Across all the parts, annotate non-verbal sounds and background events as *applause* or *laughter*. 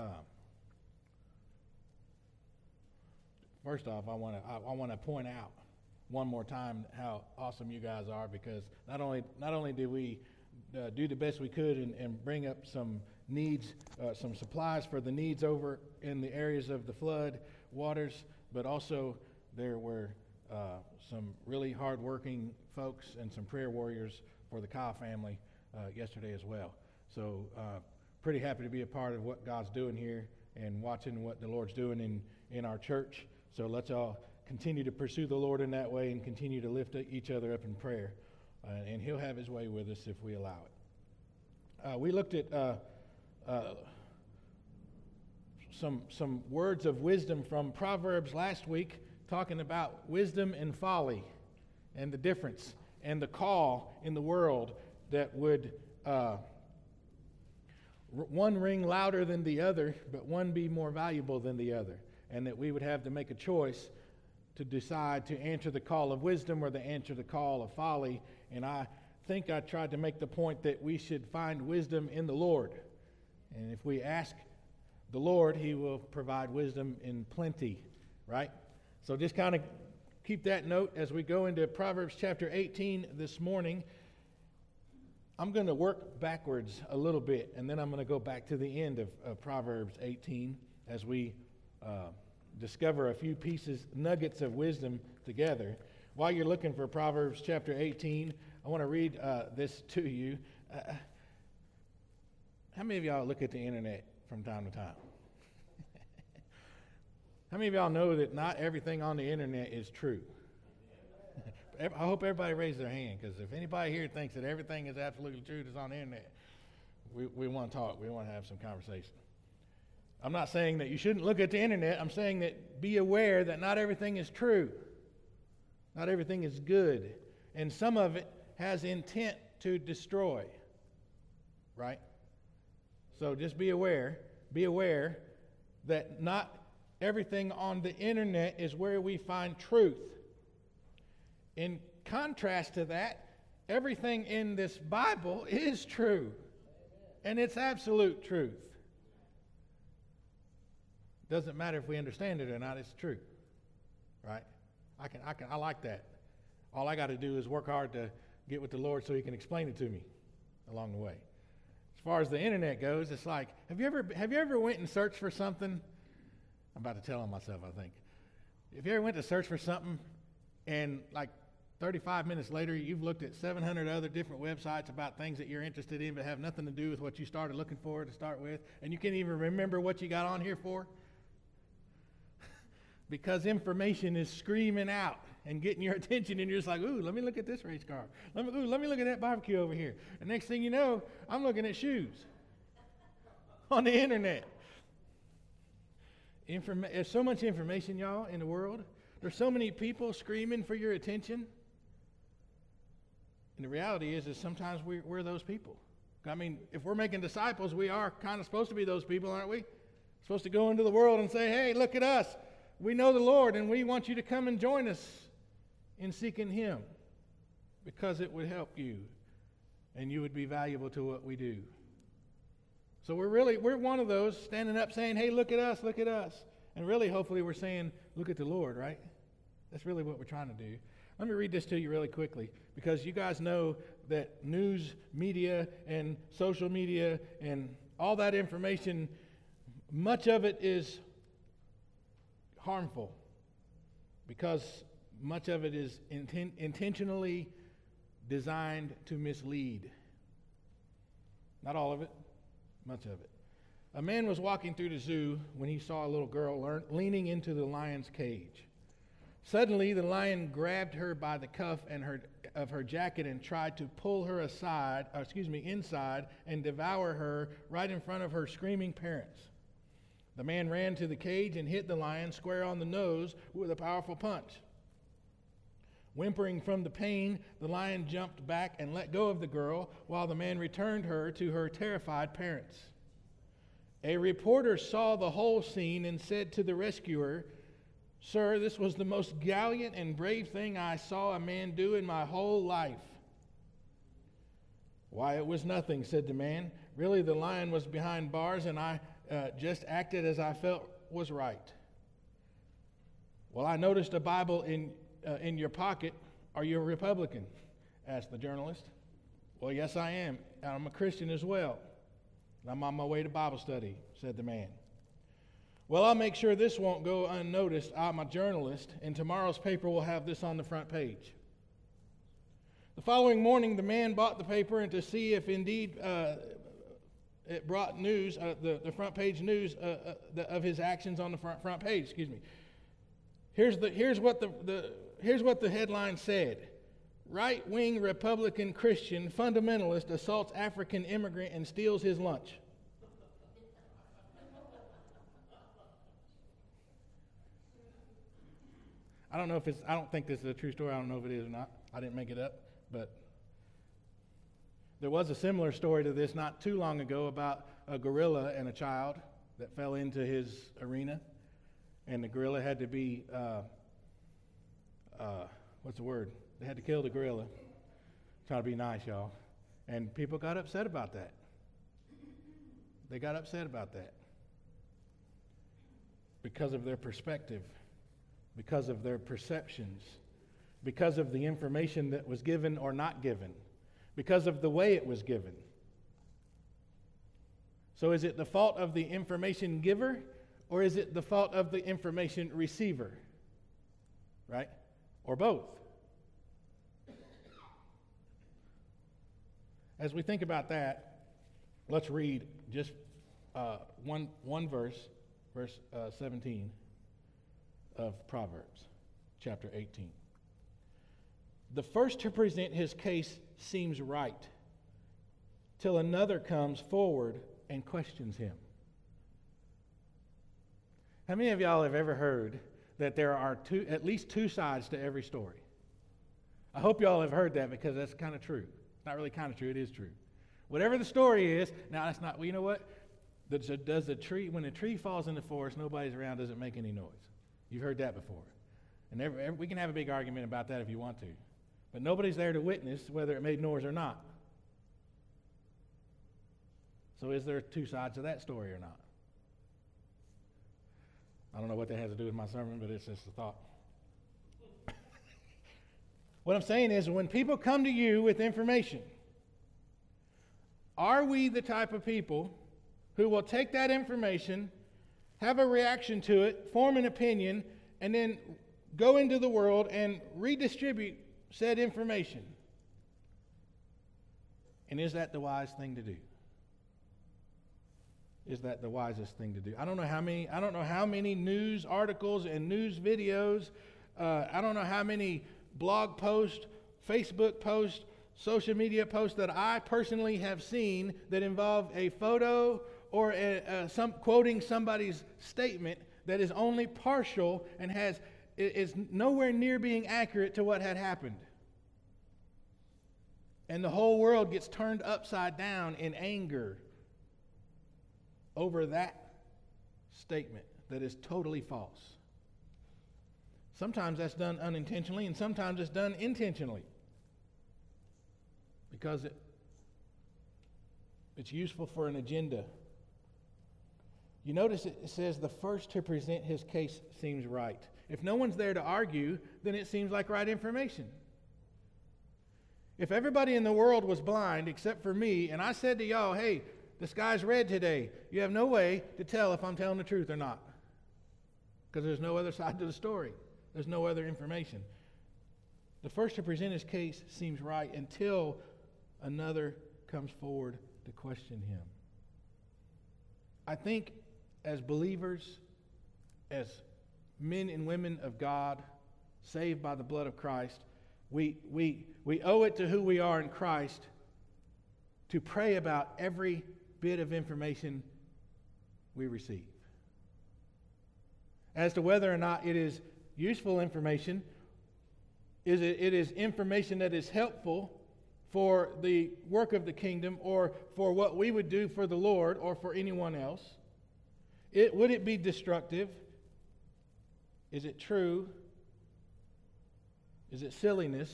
Uh, first off, I want to I, I want to point out one more time how awesome you guys are because not only not only did we uh, do the best we could and, and bring up some needs, uh, some supplies for the needs over in the areas of the flood waters, but also there were uh, some really hardworking folks and some prayer warriors for the Kyle family uh, yesterday as well. So, uh, pretty happy to be a part of what God's doing here and watching what the Lord's doing in, in our church. So, let's all continue to pursue the Lord in that way and continue to lift each other up in prayer. Uh, and He'll have His way with us if we allow it. Uh, we looked at uh, uh, some, some words of wisdom from Proverbs last week, talking about wisdom and folly and the difference and the call in the world that would uh, one ring louder than the other, but one be more valuable than the other, and that we would have to make a choice to decide to answer the call of wisdom or to answer the call of folly. And I think I tried to make the point that we should find wisdom in the Lord. And if we ask the Lord, He will provide wisdom in plenty, right? So just kind of keep that note as we go into Proverbs chapter 18 this morning. I'm going to work backwards a little bit, and then I'm going to go back to the end of, of Proverbs 18 as we uh, discover a few pieces, nuggets of wisdom together. While you're looking for Proverbs chapter 18, I want to read uh, this to you. Uh, how many of y'all look at the internet from time to time? *laughs* how many of y'all know that not everything on the internet is true? I hope everybody raises their hand because if anybody here thinks that everything is absolutely true that's on the internet, we, we want to talk. We want to have some conversation. I'm not saying that you shouldn't look at the internet. I'm saying that be aware that not everything is true. Not everything is good. And some of it has intent to destroy. Right? So just be aware. Be aware that not everything on the internet is where we find truth. In contrast to that, everything in this Bible is true, and it's absolute truth. Doesn't matter if we understand it or not, it's true. Right? I can I can I like that. All I got to do is work hard to get with the Lord so he can explain it to me along the way. As far as the internet goes, it's like, have you ever have you ever went and searched for something? I'm about to tell on myself, I think. If you ever went to search for something and like 35 minutes later, you've looked at 700 other different websites about things that you're interested in but have nothing to do with what you started looking for to start with, and you can't even remember what you got on here for? *laughs* because information is screaming out and getting your *laughs* attention, and you're just like, ooh, let me look at this race car. Let me, ooh, let me look at that barbecue over here. And next thing you know, I'm looking at shoes *laughs* on the internet. Informa- There's so much information, y'all, in the world. There's so many people screaming for your attention. And the reality is, is sometimes we, we're those people. I mean, if we're making disciples, we are kind of supposed to be those people, aren't we? Supposed to go into the world and say, hey, look at us we know the Lord and we want you to come and join us in seeking Him because it would help you and you would be valuable to what we do. So we're really, we're one of those standing up saying, hey, look at us, look at us. And really, hopefully, we're saying, look at the Lord, right? That's really what we're trying to do. Let me read this to you really quickly because you guys know that news media and social media and all that information, much of it is harmful because much of it is inten- intentionally designed to mislead. Not all of it, much of it. A man was walking through the zoo when he saw a little girl leaning into the lion's cage. Suddenly, the lion grabbed her by the cuff and her, of her jacket and tried to pull her aside, uh, excuse me, inside and devour her right in front of her screaming parents. The man ran to the cage and hit the lion square on the nose with a powerful punch. Whimpering from the pain, the lion jumped back and let go of the girl while the man returned her to her terrified parents. A reporter saw the whole scene and said to the rescuer, Sir, this was the most gallant and brave thing I saw a man do in my whole life. Why, it was nothing, said the man. Really, the lion was behind bars, and I uh, just acted as I felt was right. Well, I noticed a Bible in, uh, in your pocket. Are you a Republican? asked the journalist. Well, yes, I am. I'm a Christian as well. I'm on my way to Bible study, said the man. Well, I'll make sure this won't go unnoticed. I'm a journalist, and tomorrow's paper will have this on the front page. The following morning, the man bought the paper, and to see if indeed uh, it brought news, uh, the, the front page news uh, uh, the, of his actions on the front, front page, excuse me. Here's, the, here's, what the, the, here's what the headline said Right wing Republican Christian fundamentalist assaults African immigrant and steals his lunch. I don't know if it's, I don't think this is a true story. I don't know if it is or not. I didn't make it up, but there was a similar story to this not too long ago about a gorilla and a child that fell into his arena, and the gorilla had to be, uh, uh, what's the word? They had to kill the gorilla. Try to be nice, y'all. And people got upset about that. They got upset about that because of their perspective, because of their perceptions, because of the information that was given or not given, because of the way it was given. So, is it the fault of the information giver or is it the fault of the information receiver? Right? Or both? As we think about that, let's read just uh, one, one verse, verse uh, 17 of Proverbs, chapter 18. The first to present his case seems right, till another comes forward and questions him. How many of y'all have ever heard that there are two, at least two sides to every story? I hope y'all have heard that because that's kind of true. It's not really kind of true, it is true. Whatever the story is, now that's not, well, you know what? Does a tree, when a tree falls in the forest, nobody's around, doesn't make any noise? You've heard that before. And every, every, we can have a big argument about that if you want to. But nobody's there to witness whether it made noise or not. So is there two sides to that story or not? I don't know what that has to do with my sermon, but it's just a thought. *laughs* What I'm saying is, when people come to you with information, are we the type of people who will take that information, have a reaction to it, form an opinion, and then go into the world and redistribute said information? And is that the wise thing to do? Is that the wisest thing to do? I don't know how many. I don't know how many news articles and news videos. Uh, I don't know how many blog post, Facebook post, social media posts that I personally have seen that involve a photo or a, a, some quoting somebody's statement that is only partial and has is nowhere near being accurate to what had happened. And the whole world gets turned upside down in anger over that statement that is totally false. Sometimes that's done unintentionally, and sometimes it's done intentionally because it, it's useful for an agenda. You notice it says the first to present his case seems right. If no one's there to argue, then it seems like right information. If everybody in the world was blind except for me, and I said to y'all, hey, the sky's red today, you have no way to tell if I'm telling the truth or not. Because there's no other side to the story. There's no other information. The first to present his case seems right until another comes forward to question him. I think as believers, as men and women of God, saved by the blood of Christ, we, we, we owe it to who we are in Christ to pray about every bit of information we receive. As to whether or not it is useful information is it, it is information that is helpful for the work of the kingdom or for what we would do for the Lord or for anyone else? It, would it be destructive? Is it true? Is it silliness?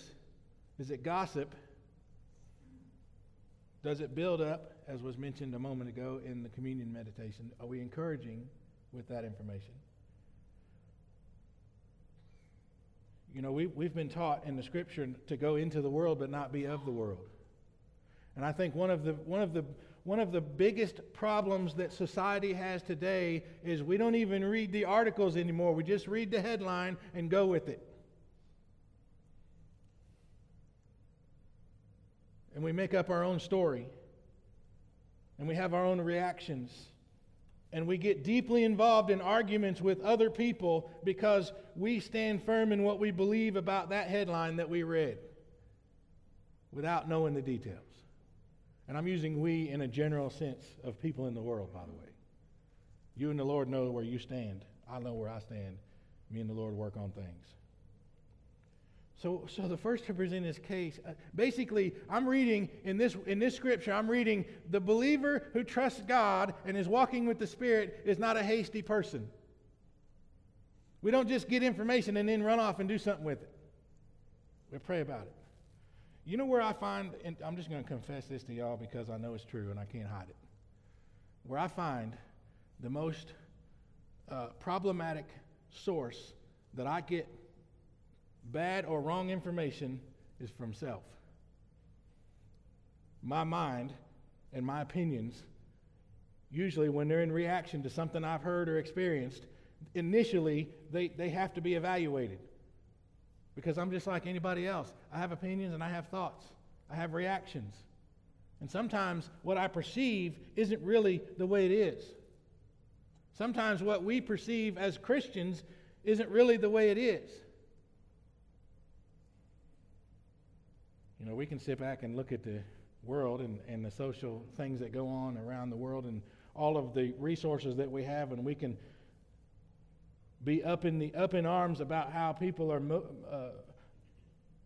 Is it gossip? Does it build up, as was mentioned a moment ago in the communion meditation? Are we encouraging with that information? You know, we, we've been taught in the scripture to go into the world but not be of the world. And I think one of the, one of the, one of the biggest problems that society has today is we don't even read the articles anymore. We just read the headline and go with it. And we make up our own story. And we have our own reactions. And we get deeply involved in arguments with other people because we stand firm in what we believe about that headline that we read without knowing the details. And I'm using we in a general sense of people in the world, by the way. You and the Lord know where you stand. I know where I stand. Me and the Lord work on things. So, so the first to present his case, uh, basically, I'm reading in this, in this scripture, I'm reading the believer who trusts God and is walking with the Spirit is not a hasty person. We don't just get information and then run off and do something with it. We pray about it. You know where I find, and I'm just going to confess this to y'all because I know it's true and I can't hide it. Where I find the most uh, problematic source that I get bad or wrong information is from self. My mind and my opinions, usually when they're in reaction to something I've heard or experienced, initially they, they have to be evaluated. Because I'm just like anybody else. I have opinions and I have thoughts, I have reactions. And sometimes what I perceive isn't really the way it is. Sometimes what we perceive as Christians isn't really the way it is. You know, we can sit back and look at the world and, and the social things that go on around the world and all of the resources that we have, and we can be up in the up in arms about how people are uh,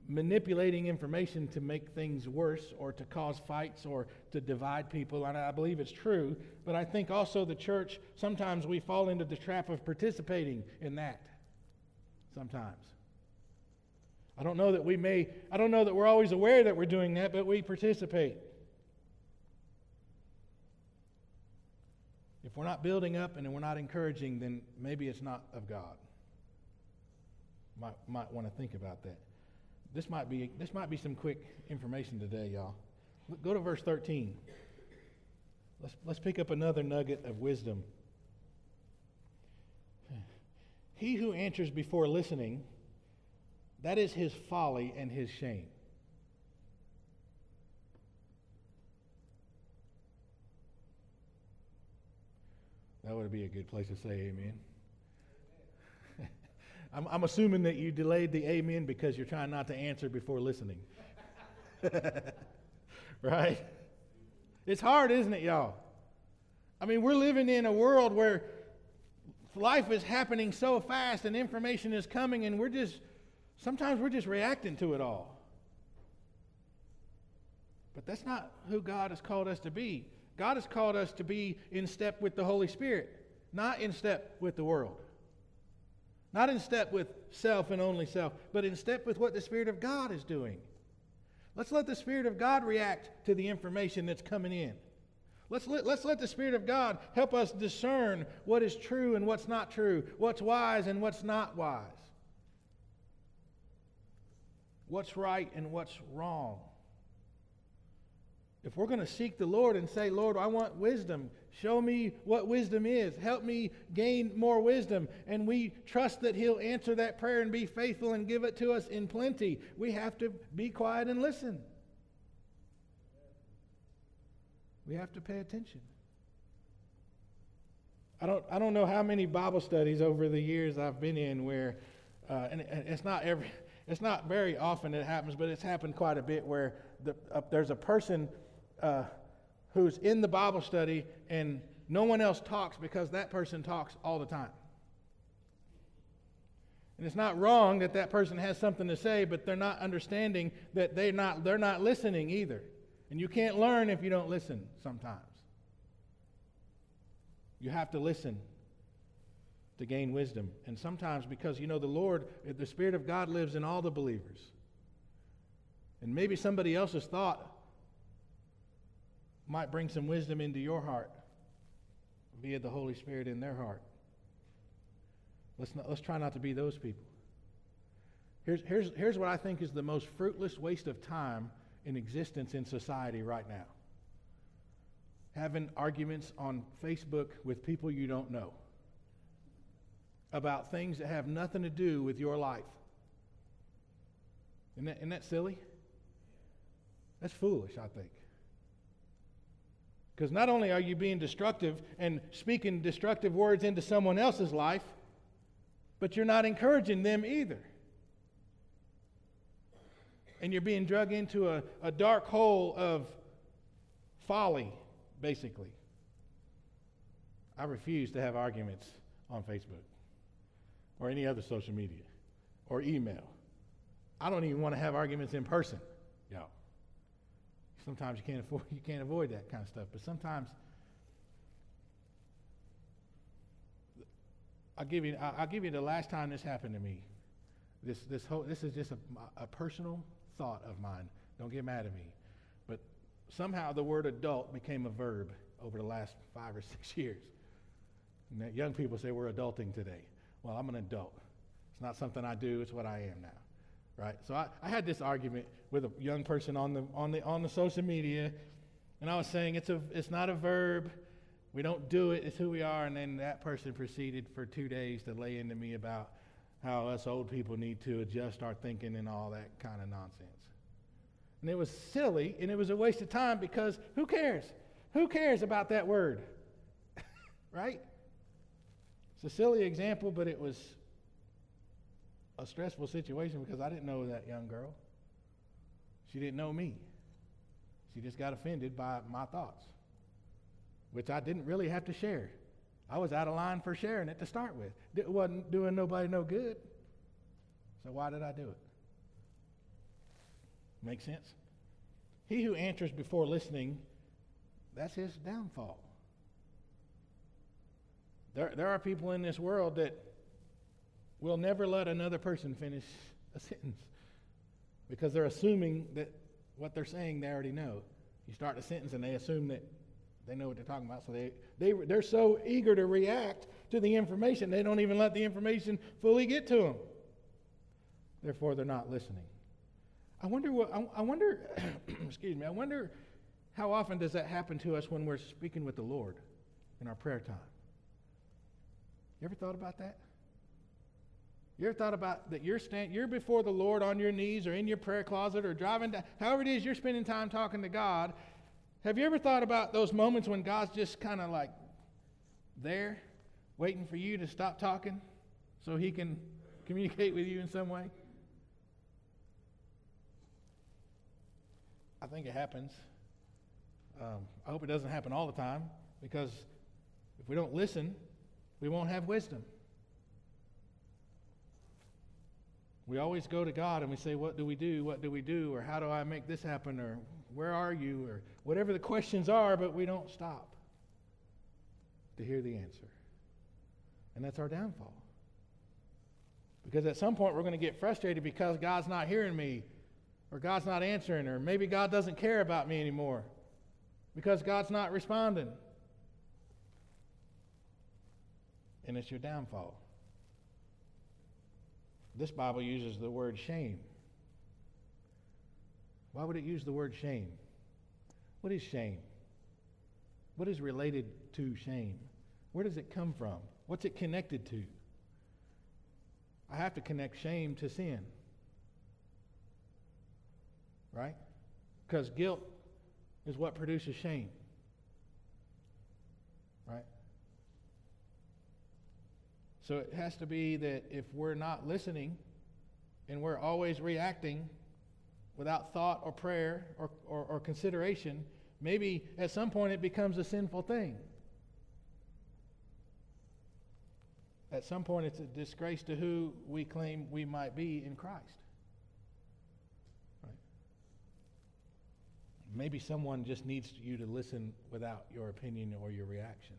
manipulating information to make things worse or to cause fights or to divide people and i believe it's true but i think also the church sometimes we fall into the trap of participating in that sometimes I don't know that we may, I don't know that we're always aware that we're doing that, but we participate. If we're not building up and we're not encouraging, then maybe it's not of God. Might, might want to think about that. This might be this might be some quick information today, y'all. Go to verse 13. Let's, let's pick up another nugget of wisdom. He who answers before listening that is his folly and his shame. That would be a good place to say amen. *laughs* I'm, I'm, assuming that you delayed the amen because you're trying not to answer before listening. *laughs* right? It's hard, isn't it, y'all? I mean, we're living in a world where life is happening so fast and information is coming, and we're just Sometimes we're just reacting to it all. But that's not who God has called us to be. God has called us to be in step with the Holy Spirit, not in step with the world. Not in step with self and only self, but in step with what the Spirit of God is doing. Let's let the Spirit of God react to the information that's coming in. Let's let, let's let the Spirit of God help us discern what is true and what's not true, what's wise and what's not wise what's right and what's wrong. If we're going to seek the Lord and say, Lord, I want wisdom, show me what wisdom is, help me gain more wisdom, and we trust that He'll answer that prayer and be faithful and give it to us in plenty, we have to be quiet and listen. We have to pay attention. I don't, I don't know how many Bible studies over the years I've been in where, uh, and it's not every, it's not very often it happens, but it's happened quite a bit where the, uh, there's a person uh, who's in the Bible study and no one else talks because that person talks all the time. And it's not wrong that that person has something to say, but they're not understanding that they're not, they're not listening either. And you can't learn if you don't listen sometimes. You have to listen to gain wisdom. And sometimes because, you know, the Lord, the Spirit of God lives in all the believers. And maybe somebody else's thought might bring some wisdom into your heart via the Holy Spirit in their heart. Let's, not, let's try not to be those people. Here's, here's, here's what I think is the most fruitless waste of time in existence in society right now having arguments on Facebook with people you don't know about things that have nothing to do with your life. Isn't that, isn't that silly? That's foolish, I think. Because not only are you being destructive and speaking destructive words into someone else's life, but you're not encouraging them either. And you're being drug into a, a dark hole of folly, basically. I refuse to have arguments on Facebook or any other social media or email. I don't even want to have arguments in person. Sometimes you can't afford *laughs* you can't avoid that kind of stuff, but sometimes I'll give you I'll give you the last time this happened to me. This this whole this is just a, a personal thought of mine. Don't get mad at me, but somehow the word adult became a verb over the last five or *laughs* six years. Young people say we're adulting today. Well, I'm an adult. It's not something I do, it's what I am now right? So I, I had this argument with a young person on the, on, the, on the social media, and I was saying it's, a, it's not a verb. We don't do it, it's who we are. And then that person proceeded for two days to lay into me about how us old people need to adjust our thinking and all that kind of nonsense. And it was silly and it was a waste of time because who cares? Who cares about that word? *laughs* right? It's a silly example, but it was a stressful situation because I didn't know that young girl. She didn't know me. She just got offended by my thoughts, which I didn't really have to share. I was out of line for sharing it to start with. It wasn't doing nobody no good. So why did I do it? Make sense? He who answers before listening, that's his downfall. There, there are people in this world that will never let another person finish a sentence because they're assuming that what they're saying they already know. You start a sentence and they assume that they know what they're talking about. So they, they, they're so eager to react to the information, they don't even let the information fully get to them. Therefore, they're not listening. I wonder what, I, I wonder, *clears throat* excuse me, I wonder how often does that happen to us when we're speaking with the Lord in our prayer time? You ever thought about that? You ever thought about that you're, stand, you're before the Lord on your knees or in your prayer closet or driving down, however it is you're spending time talking to God? Have you ever thought about those moments when God's just kind of like there, waiting for you to stop talking so he can communicate with you in some way? I think it happens. Um, I hope it doesn't happen all the time because if we don't listen, we won't have wisdom. We always go to God and we say, What do we do? What do we do? Or how do I make this happen? Or where are you? Or whatever the questions are, but we don't stop to hear the answer. And that's our downfall. Because at some point we're going to get frustrated because God's not hearing me, or God's not answering, or maybe God doesn't care about me anymore because God's not responding. And it's your downfall. This Bible uses the word shame. Why would it use the word shame? What is shame? What is related to shame? Where does it come from? What's it connected to? I have to connect shame to sin. Right? Because guilt is what produces shame. Right? So it has to be that if we're not listening and we're always reacting without thought or prayer or, or, or consideration, maybe at some point it becomes a sinful thing. At some point, it's a disgrace to who we claim we might be in Christ. Maybe someone just needs you to listen without your opinion or your reaction.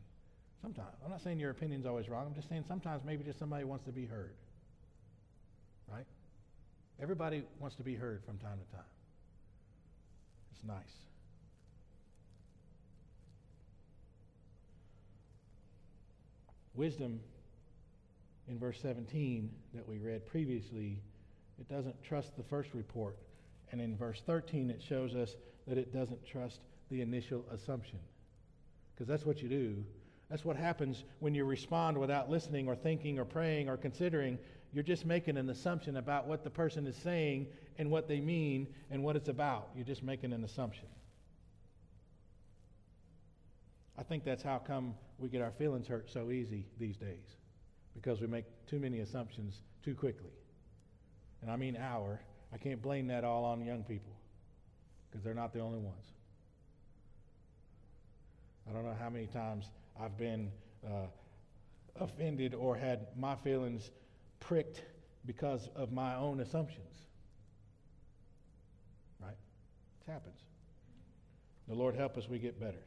Sometimes. I'm not saying your opinion's always wrong. I'm just saying sometimes maybe just somebody wants to be heard. Right? Everybody wants to be heard from time to time. It's nice. Wisdom in verse 17 that we read previously, it doesn't trust the first report. And in verse 13, it shows us that it doesn't trust the initial assumption. Because that's what you do that's what happens when you respond without listening or thinking or praying or considering. You're just making an assumption about what the person is saying and what they mean and what it's about. You're just making an assumption. I think that's how come we get our feelings hurt so easy these days because we make too many assumptions too quickly. And I mean our. I can't blame that all on young people because they're not the only ones. I don't know how many times I've been uh, offended or had my feelings pricked because of my own assumptions. Right? It happens. The Lord help us, we get better.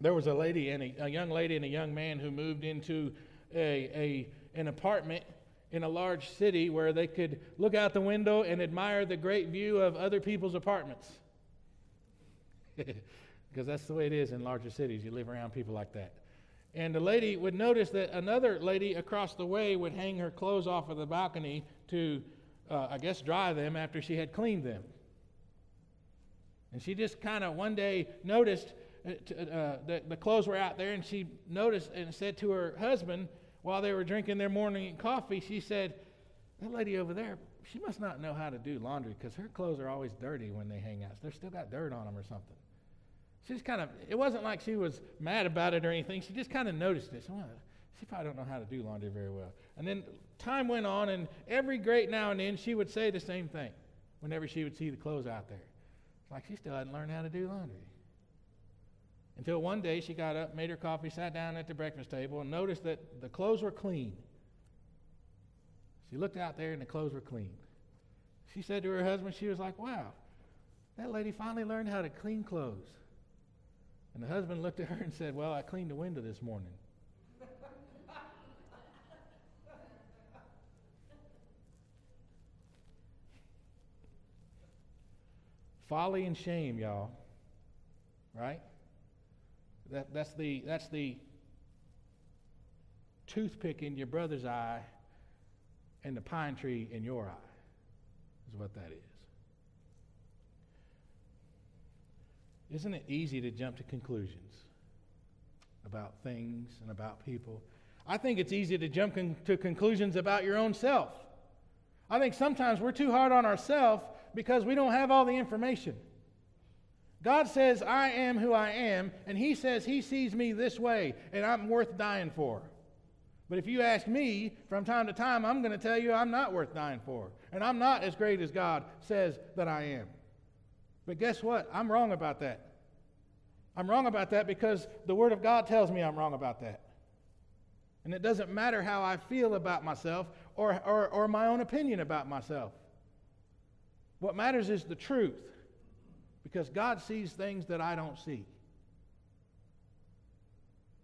There was a lady and a, a young lady and a young man who moved into a, a, an apartment in a large city where they could look out the window and admire the great view of other people's apartments. *laughs* Because that's the way it is in larger cities. You live around people like that. And the lady would notice that another lady across the way would hang her clothes off of the balcony to, uh, I guess, dry them after she had cleaned them. And she just kind of one day noticed uh, uh, that the clothes were out there, and she noticed and said to her husband while they were drinking their morning coffee, she said, That lady over there, she must not know how to do laundry because her clothes are always dirty when they hang out. They've still got dirt on them or something. She just kind of, it wasn't like she was mad about it or anything. She just kind of noticed well, she probably don't know how to do laundry very well. And then time went on, and every great now and then she would say the same thing whenever she would see the clothes out there. Like she still hadn't learned how to do laundry. Until one day she got up, made her coffee, sat down at the breakfast table, and noticed that the clothes were clean. She looked out there and the clothes were clean. She said to her husband, she was like, wow, that lady finally learned how to clean clothes. And the husband looked at her and said, well, I cleaned the window this morning. Folly and shame, y'all. Right? That, that's, the, that's the toothpick in your brother's eye and the pine tree in your eye, is what that is. Isn't it easy to jump to conclusions about things and about people? I think it's easy to jump con- to conclusions about your own self. I think sometimes we're too hard on ourselves because we don't have all the information. God says, I am who I am, and He says He sees me this way, and I'm worth dying for. But if you ask me from time to time, I'm going to tell you I'm not worth dying for, and I'm not as great as God says that I am. But guess what? I'm wrong about that. I'm wrong about that because the Word of God tells me I'm wrong about that. And it doesn't matter how I feel about myself or, or, or my own opinion about myself. What matters is the truth because God sees things that I don't see.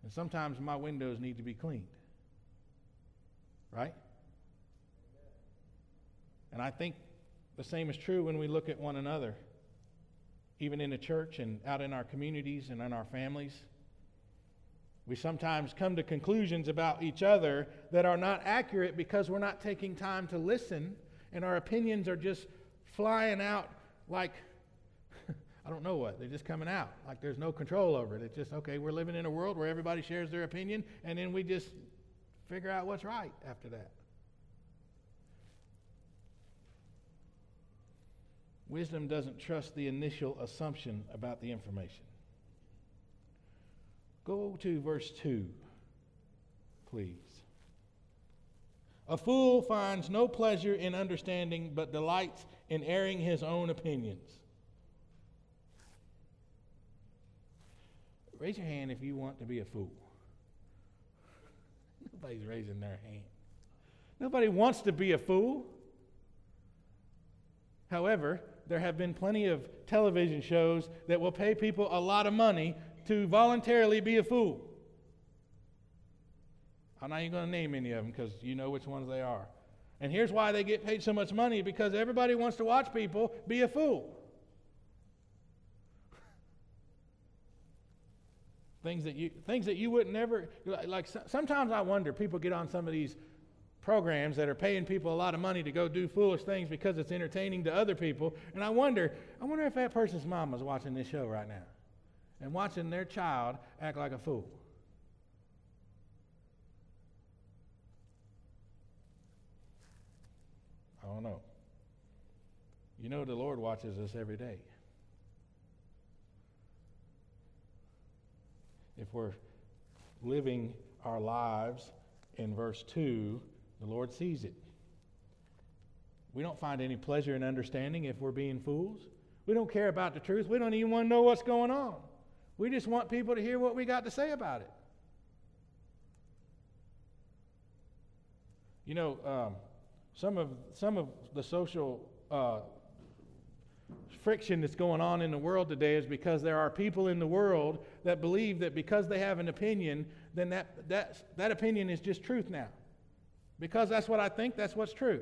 And sometimes my windows need to be cleaned. Right? And I think the same is true when we look at one another, even in the church and out in our communities and in our families. We sometimes come to conclusions about each other that are not accurate because we're not taking time to listen and our opinions are just flying out like *laughs* I don't know what. They're just coming out. Like there's no control over it. It's just, okay, we're living in a world where everybody shares their opinion, and then we just figure out what's right after that. Wisdom doesn't trust the initial assumption about the information. Go to verse 2, please. A fool finds no pleasure in understanding, but delights in airing his own opinions. Raise your hand if you want to be a fool. *laughs* Nobody's raising their hand. Nobody wants to be a fool. However, there have been plenty of television shows that will pay people a lot of money to voluntarily be a fool. I'm not even going to name any of them because you know which ones they are. And here's why they get paid so much money because everybody wants to watch people be a fool. *laughs* Things that you things that you would never like, sometimes I wonder people get on some of these programs that are paying people a lot of money to go do foolish things because it's entertaining to other people. And I wonder, I wonder if that person's mom is watching this show right now and watching their child act like a fool. I don't know. You know, the Lord watches us every day. If we're living our lives in verse 2, the Lord sees it. We don't find any pleasure in understanding if we're being fools. We don't care about the truth. We don't even want to know what's going on. We just want people to hear what we got to say about it. You know, um, some of some of the social uh, friction that's going on in the world today is because there are people in the world that believe that because they have an opinion, then that, that, that opinion is just truth now. Because that's what I think, that's what's true.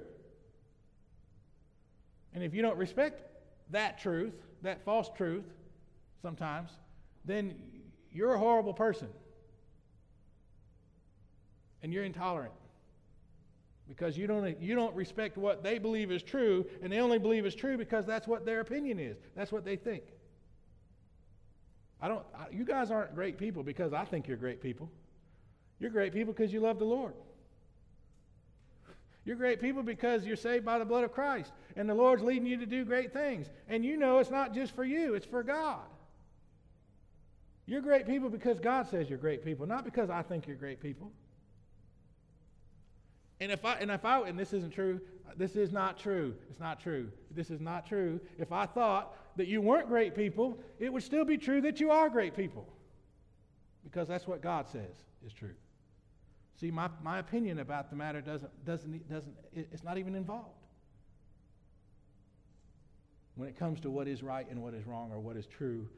And if you don't respect that truth, that false truth, sometimes, then you're a horrible person. And you're intolerant. Because you don't, you don't respect what they believe is true, and they only believe is true because that's what their opinion is. That's what they think. I don't, I, you guys aren't great people because I think you're great people. You're great people because you love the Lord. You're great people because you're saved by the blood of Christ, and the Lord's leading you to do great things. And you know it's not just for you, it's for God. You're great people because God says you're great people, not because I think you're great people. And if I and if I and this isn't true, this is not true. It's not true. This is not true. If I thought that you weren't great people, it would still be true that you are great people. Because that's what God says is true. See, my, my opinion about the matter doesn't, doesn't, doesn't, it's not even involved. When it comes to what is right and what is wrong, or what is true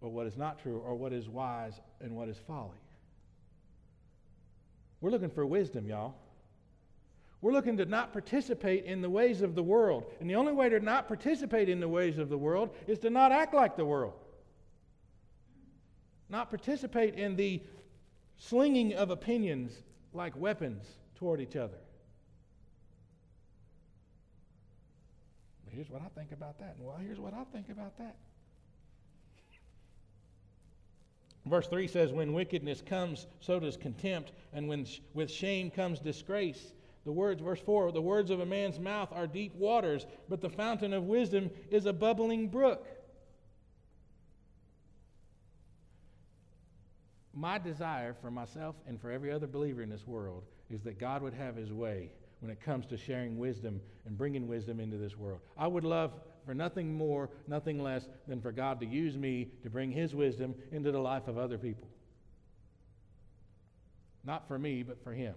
or what is not true, or what is wise and what is folly. We're looking for wisdom, y'all. We're looking to not participate in the ways of the world. And the only way to not participate in the ways of the world is to not act like the world. Not participate in the slinging of opinions like weapons toward each other. Here's what I think about that. And well, here's what I think about that. Verse 3 says, When wickedness comes, so does contempt, and when sh- with shame comes disgrace. The words, verse 4, the words of a man's mouth are deep waters, but the fountain of wisdom is a bubbling brook. My desire for myself and for every other believer in this world is that God would have his way when it comes to sharing wisdom and bringing wisdom into this world. I would love for nothing more, nothing less than for God to use me to bring his wisdom into the life of other people. Not for me, but for him.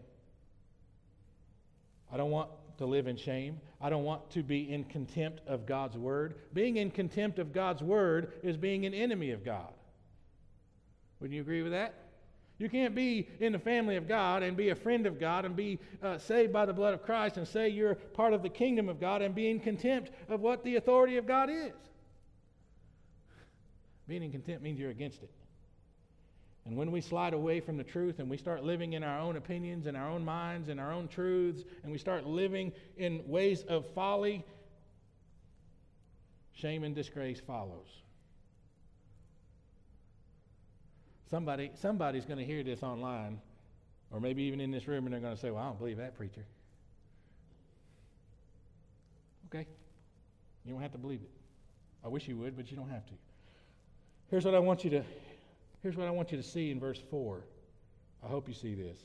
I don't want to live in shame. I don't want to be in contempt of God's word. Being in contempt of God's word is being an enemy of God. Wouldn't you agree with that? You can't be in the family of God and be a friend of God and be uh, saved by the blood of Christ and say you're part of the kingdom of God and be in contempt of what the authority of God is. Being in contempt means you're against it. And when we slide away from the truth and we start living in our own opinions and our own minds and our own truths and we start living in ways of folly, shame and disgrace follows. Somebody, somebody's going to hear this online, or maybe even in this room, and they're going to say, Well, I don't believe that preacher. Okay. You don't have to believe it. I wish you would, but you don't have to. Here's what I want you to Here's what I want you to see in verse 4. I hope you see this.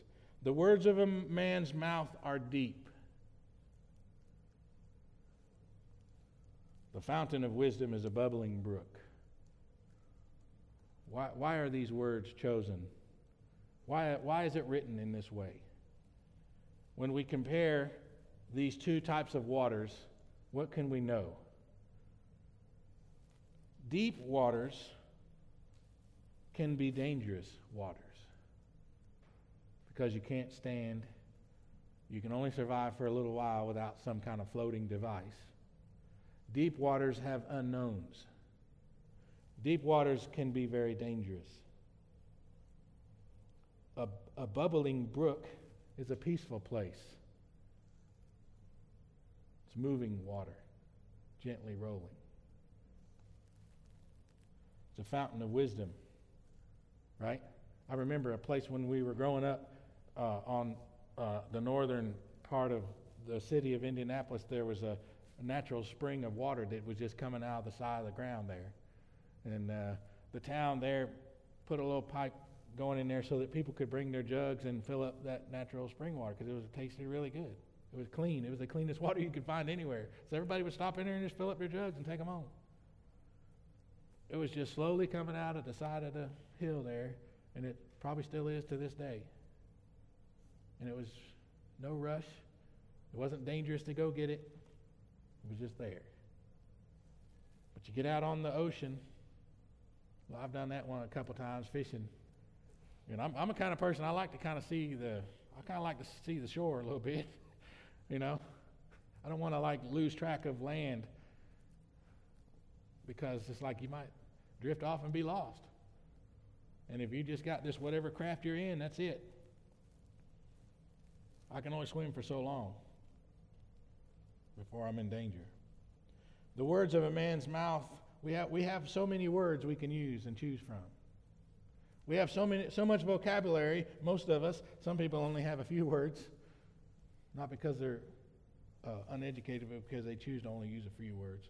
The words of a man's mouth are deep. The fountain of wisdom is a bubbling brook. Why, why are these words chosen? Why, why is it written in this way? When we compare these two types of waters, what can we know? Deep waters can be dangerous waters because you can't stand, you can only survive for a little while without some kind of floating device. Deep waters have unknowns. Deep waters can be very dangerous. a, a bubbling brook is a peaceful place. It's moving water, gently rolling. It's a fountain of wisdom, right? I remember a place when we were growing up uh, on uh, the northern part of the city of Indianapolis, there was a, a, natural spring of water that was just coming out of the side of the ground there. And uh, the town there put a little pipe going in there so that people could bring their jugs and fill up that natural spring water because it was tasted really good. It was clean. It was the cleanest *laughs* water you could find anywhere. So everybody would stop in there and just fill up their jugs and take them home. It was just slowly coming out of the side of the hill there, and it probably still is to this day. And it was no rush. It wasn't dangerous to go get it. It was just there. But you get out on the ocean. Well, I've done that one a couple times fishing. And I'm, I'm a kind of person I like to kind of see the I kind of like to see the shore a little *laughs* bit. you know, I don't want to like lose track of land because it's like you might drift off and be lost. And if you just got this whatever craft you're in, that's it. I can only swim for so long before I'm in danger. The words of a man's mouth, we have, we have so many words we can use and choose from. We have so, many, so much vocabulary, most of us. Some people only have a few words, not because they're uh, uneducated, but because they choose to only use a few words.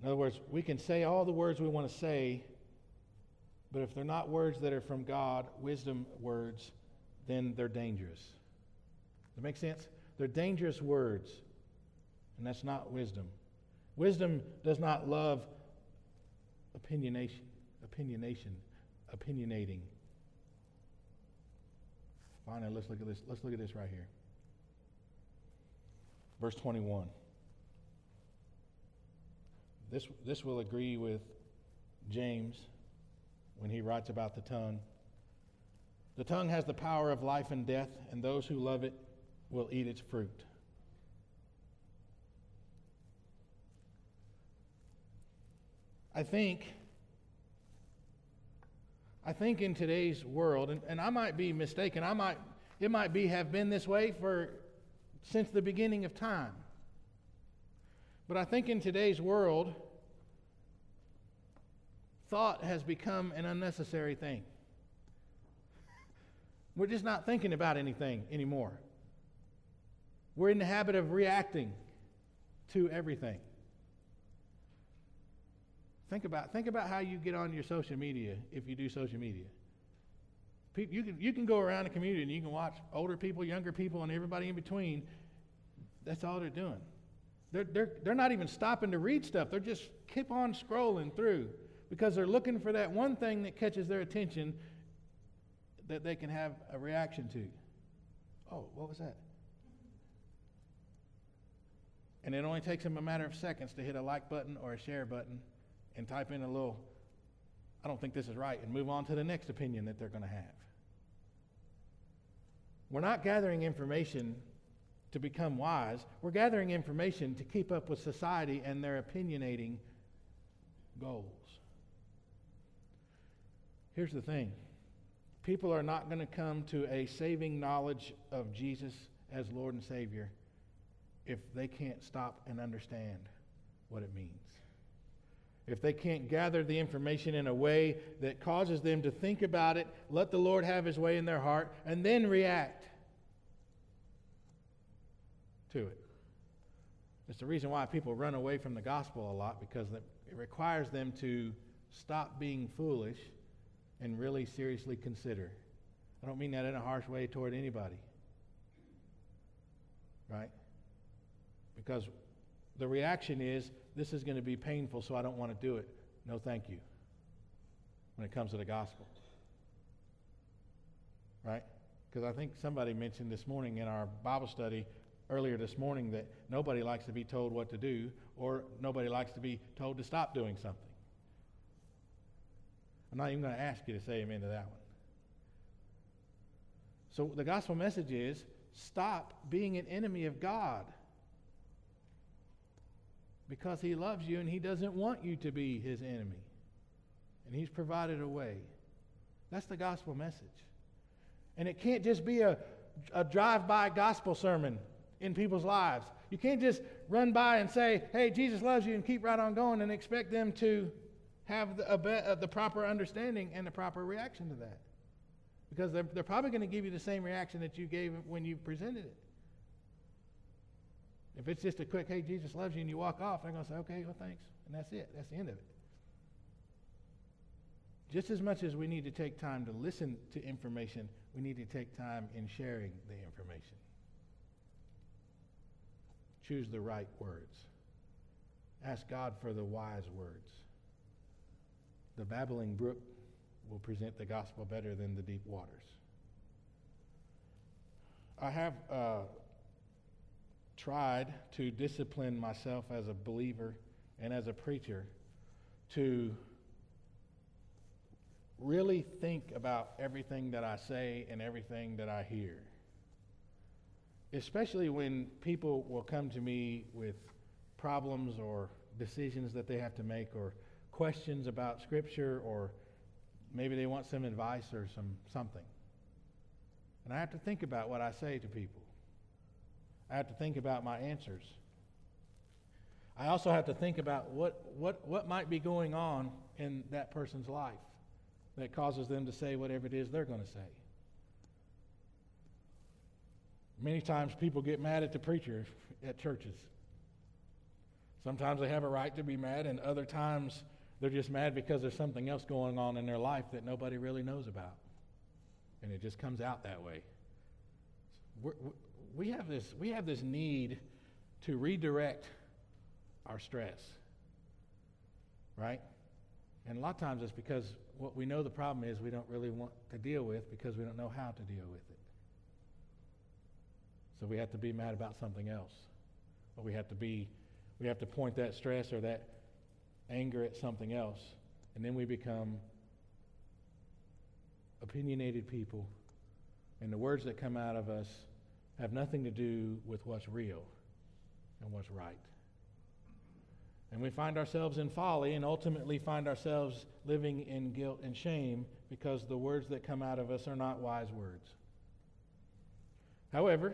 In other words, we can say all the words we want to say, but if they're not words that are from God, wisdom words, then they're dangerous. Does that make sense? They're dangerous words, and that's not wisdom. Wisdom does not love opinionation, opinionation, opinionating. Finally, let's look at this. Let's look at this right here. Verse 21. This, this will agree with James when he writes about the tongue. The tongue has the power of life and death, and those who love it will eat its fruit. I think I think in today's world, and, and I might be mistaken, I might it might be have been this way for since the beginning of time. But I think in today's world, thought has become an unnecessary thing. *laughs* We're just not thinking about anything anymore. We're in the habit of reacting to everything. Think about, think about how you get on your social media if you do social media. People, you, can, you can go around the community and you can watch older people, younger people, and everybody in between. That's all they're doing. They're, they're, they're not even stopping to read stuff. They're just keep on scrolling through because they're looking for that one thing that catches their attention that they can have a reaction to. Oh, what was that? And it only takes them a matter of seconds to hit a like button or a share button and type in a little, I don't think this is right, and move on to the next opinion that they're going to have. We're not gathering information to become wise, we're gathering information to keep up with society and their opinionating goals. Here's the thing people are not going to come to a saving knowledge of Jesus as Lord and Savior if they can't stop and understand what it means. If they can't gather the information in a way that causes them to think about it, let the Lord have his way in their heart, and then react to it. It's the reason why people run away from the gospel a lot because it requires them to stop being foolish and really seriously consider. I don't mean that in a harsh way toward anybody. Right? Because the reaction is, this is going to be painful, so I don't want to do it. No, thank you. When it comes to the gospel. Right? Because I think somebody mentioned this morning in our Bible study earlier this morning that nobody likes to be told what to do or nobody likes to be told to stop doing something. I'm not even going to ask you to say amen to that one. So the gospel message is stop being an enemy of God because he loves you and he doesn't want you to be his enemy. And he's provided a way That's the gospel message. And it can't just be a, a drive by gospel sermon in people's lives. You can't just run by and say, hey, Jesus loves you, and keep right on going and expect them to have the, a, uh, the proper understanding and the proper reaction to that. Because they're, they're probably going to give you the same reaction that you gave when you presented it. If it's just a quick, hey, Jesus loves you, and you walk off, they're going to say, okay, well, thanks. And that's it. That's the end of it. Just as much as we need to take time to listen to information, we need to take time in sharing the information. Choose the right words. Ask God for the wise words. The babbling brook will present the gospel better than the deep waters. I have uh, tried to discipline myself as a believer and as a preacher to really think about everything that I say and everything that I hear. Especially when people will come to me with problems or decisions that they have to make or questions about scripture or maybe they want some advice or some something. And I have to think about what I say to people. I have to think about my answers. I also have to think about what, what, what might be going on in that person's life that causes them to say whatever it is they're going to say. Many times people get mad at the preacher at churches. Sometimes they have a right to be mad, and other times they're just mad because there's something else going on in their life that nobody really knows about. And it just comes out that way. We're, we, have this, we have this need to redirect our stress, right? And a lot of times it's because what we know the problem is we don't really want to deal with because we don't know how to deal with it. So we have to be mad about something else. Or we have to be, we have to point that stress or that anger at something else. And then we become opinionated people. And the words that come out of us have nothing to do with what's real and what's right. And we find ourselves in folly and ultimately find ourselves living in guilt and shame because the words that come out of us are not wise words. However,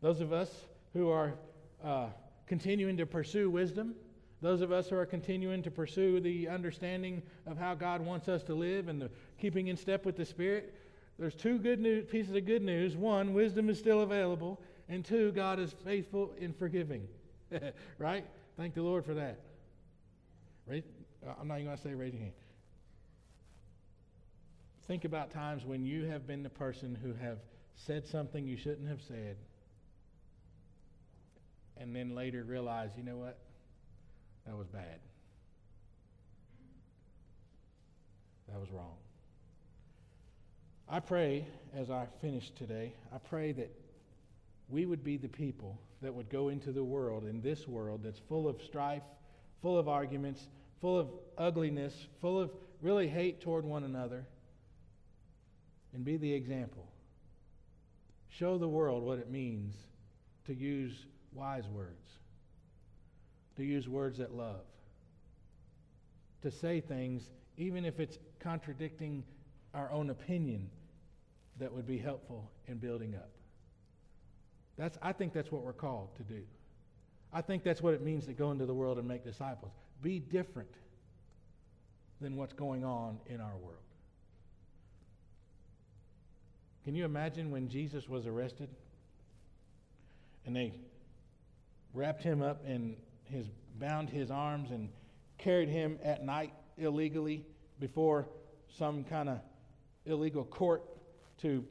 those of us who are uh, continuing to pursue wisdom, those of us who are continuing to pursue the understanding of how God wants us to live and the keeping in step with the Spirit, there's two good news, pieces of good news. One, wisdom is still available, and two, God is faithful in forgiving. *laughs* right? Thank the Lord for that. Uh, I'm not even going to say your hand. Think about times when you have been the person who have said something you shouldn't have said, and then later realize, you know what? That was bad. That was wrong. I pray as I finish today, I pray that we would be the people that would go into the world, in this world that's full of strife, full of arguments, full of ugliness, full of really hate toward one another, and be the example. Show the world what it means to use wise words, to use words that love, to say things, even if it's contradicting our own opinion, that would be helpful in building up. That's, I think that's what we're called to do. I think that's what it means to go into the world and make disciples. Be different than what's going on in our world. Can you imagine when Jesus was arrested and they wrapped him up and his bound his arms and carried him at night illegally before some kind of illegal court to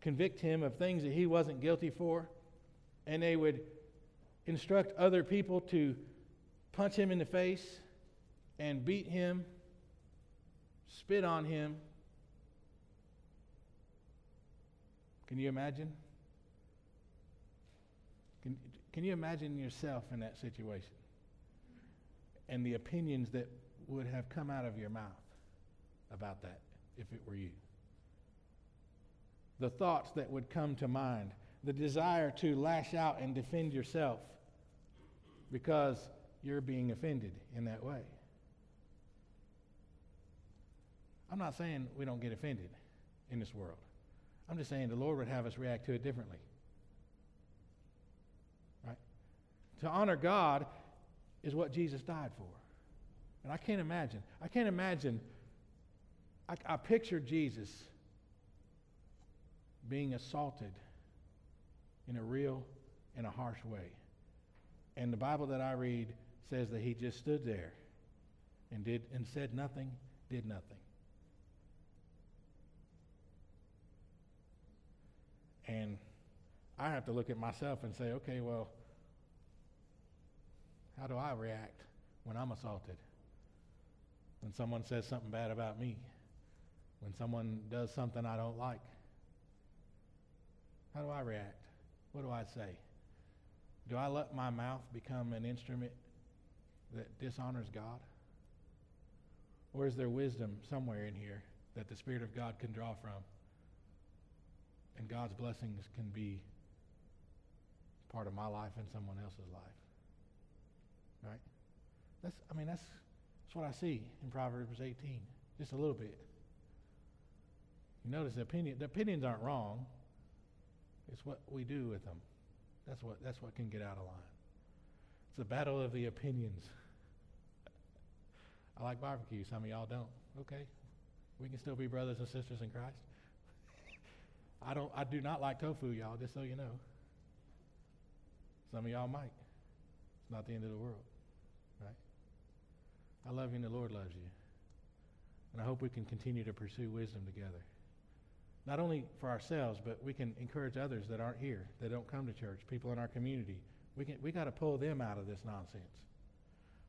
convict him of things that he wasn't guilty for, and they would instruct other people to punch him in the face and beat him, spit on him. Can you imagine? Can, can you imagine yourself in that situation? And the opinions that would have come out of your mouth about that if it were you the thoughts that would come to mind, the desire to lash out and defend yourself because you're being offended in that way. I'm not saying we don't get offended in this world. I'm just saying the Lord would have us react to it differently. Right? To honor God is what Jesus died for. And I can't imagine. I can't imagine. I, I picture Jesus being assaulted in a real and a harsh way. And the Bible that I read says that he just stood there and did and said nothing, did nothing. And I have to look at myself and say, okay, well, how do I react when I'm assaulted? When someone says something bad about me? When someone does something I don't like? How do I react? What do I say? Do I let my mouth become an instrument that dishonors God? Or is there wisdom somewhere in here that the Spirit of God can draw from? And God's blessings can be part of my life and someone else's life. Right? That's I mean that's that's what I see in Proverbs 18. Just a little bit. You notice the opinion the opinions aren't wrong. It's what we do with them. That's what that's what can get out of line. It's a battle of the opinions. *laughs* I like barbecue. Some of y'all don't. Okay. We can still be brothers and sisters in Christ. *laughs* I don't I do not like tofu, y'all, just so you know. Some of y'all might. It's not the end of the world. Right? I love you and the Lord loves you. And I hope we can continue to pursue wisdom together. Not only for ourselves, but we can encourage others that aren't here, that don't come to church, people in our community. We, can, we got to pull them out of this nonsense.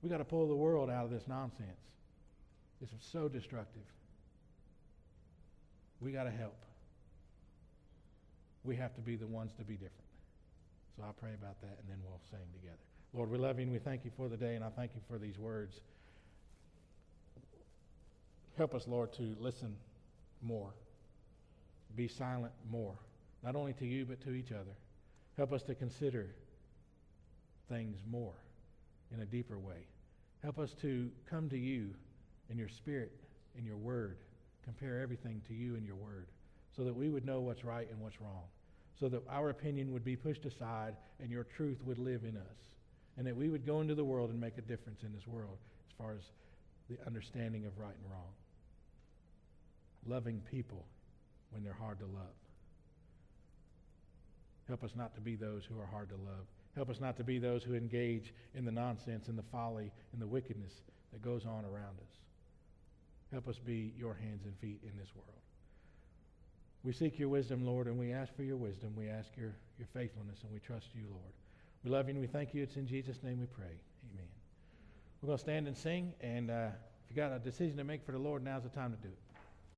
We got to pull the world out of this nonsense. It's so destructive. We got to help. We have to be the ones to be different. So I'll pray about that and then we'll sing together. Lord, we love you and we thank you for the day and I thank you for these words. Help us, Lord, to listen more, be silent more, not only to you but to each other. Help us to consider things more in a deeper way. Help us to come to you in your spirit, in your word, compare everything to you and your word, so that we would know what's right and what's wrong, so that our opinion would be pushed aside and your truth would live in us, and that we would go into the world and make a difference in this world as far as the understanding of right and wrong. Loving people when they're hard to love. Help us not to be those who are hard to love. Help us not to be those who engage in the nonsense and the folly and the wickedness that goes on around us. Help us be your hands and feet in this world. We seek your wisdom, Lord, and we ask for your wisdom. We ask your, your faithfulness, and we trust you, Lord. We love you and we thank you. It's in Jesus' name we pray. Amen. We're going to stand and sing, and uh, if you got a decision to make for the Lord, now's the time to do it.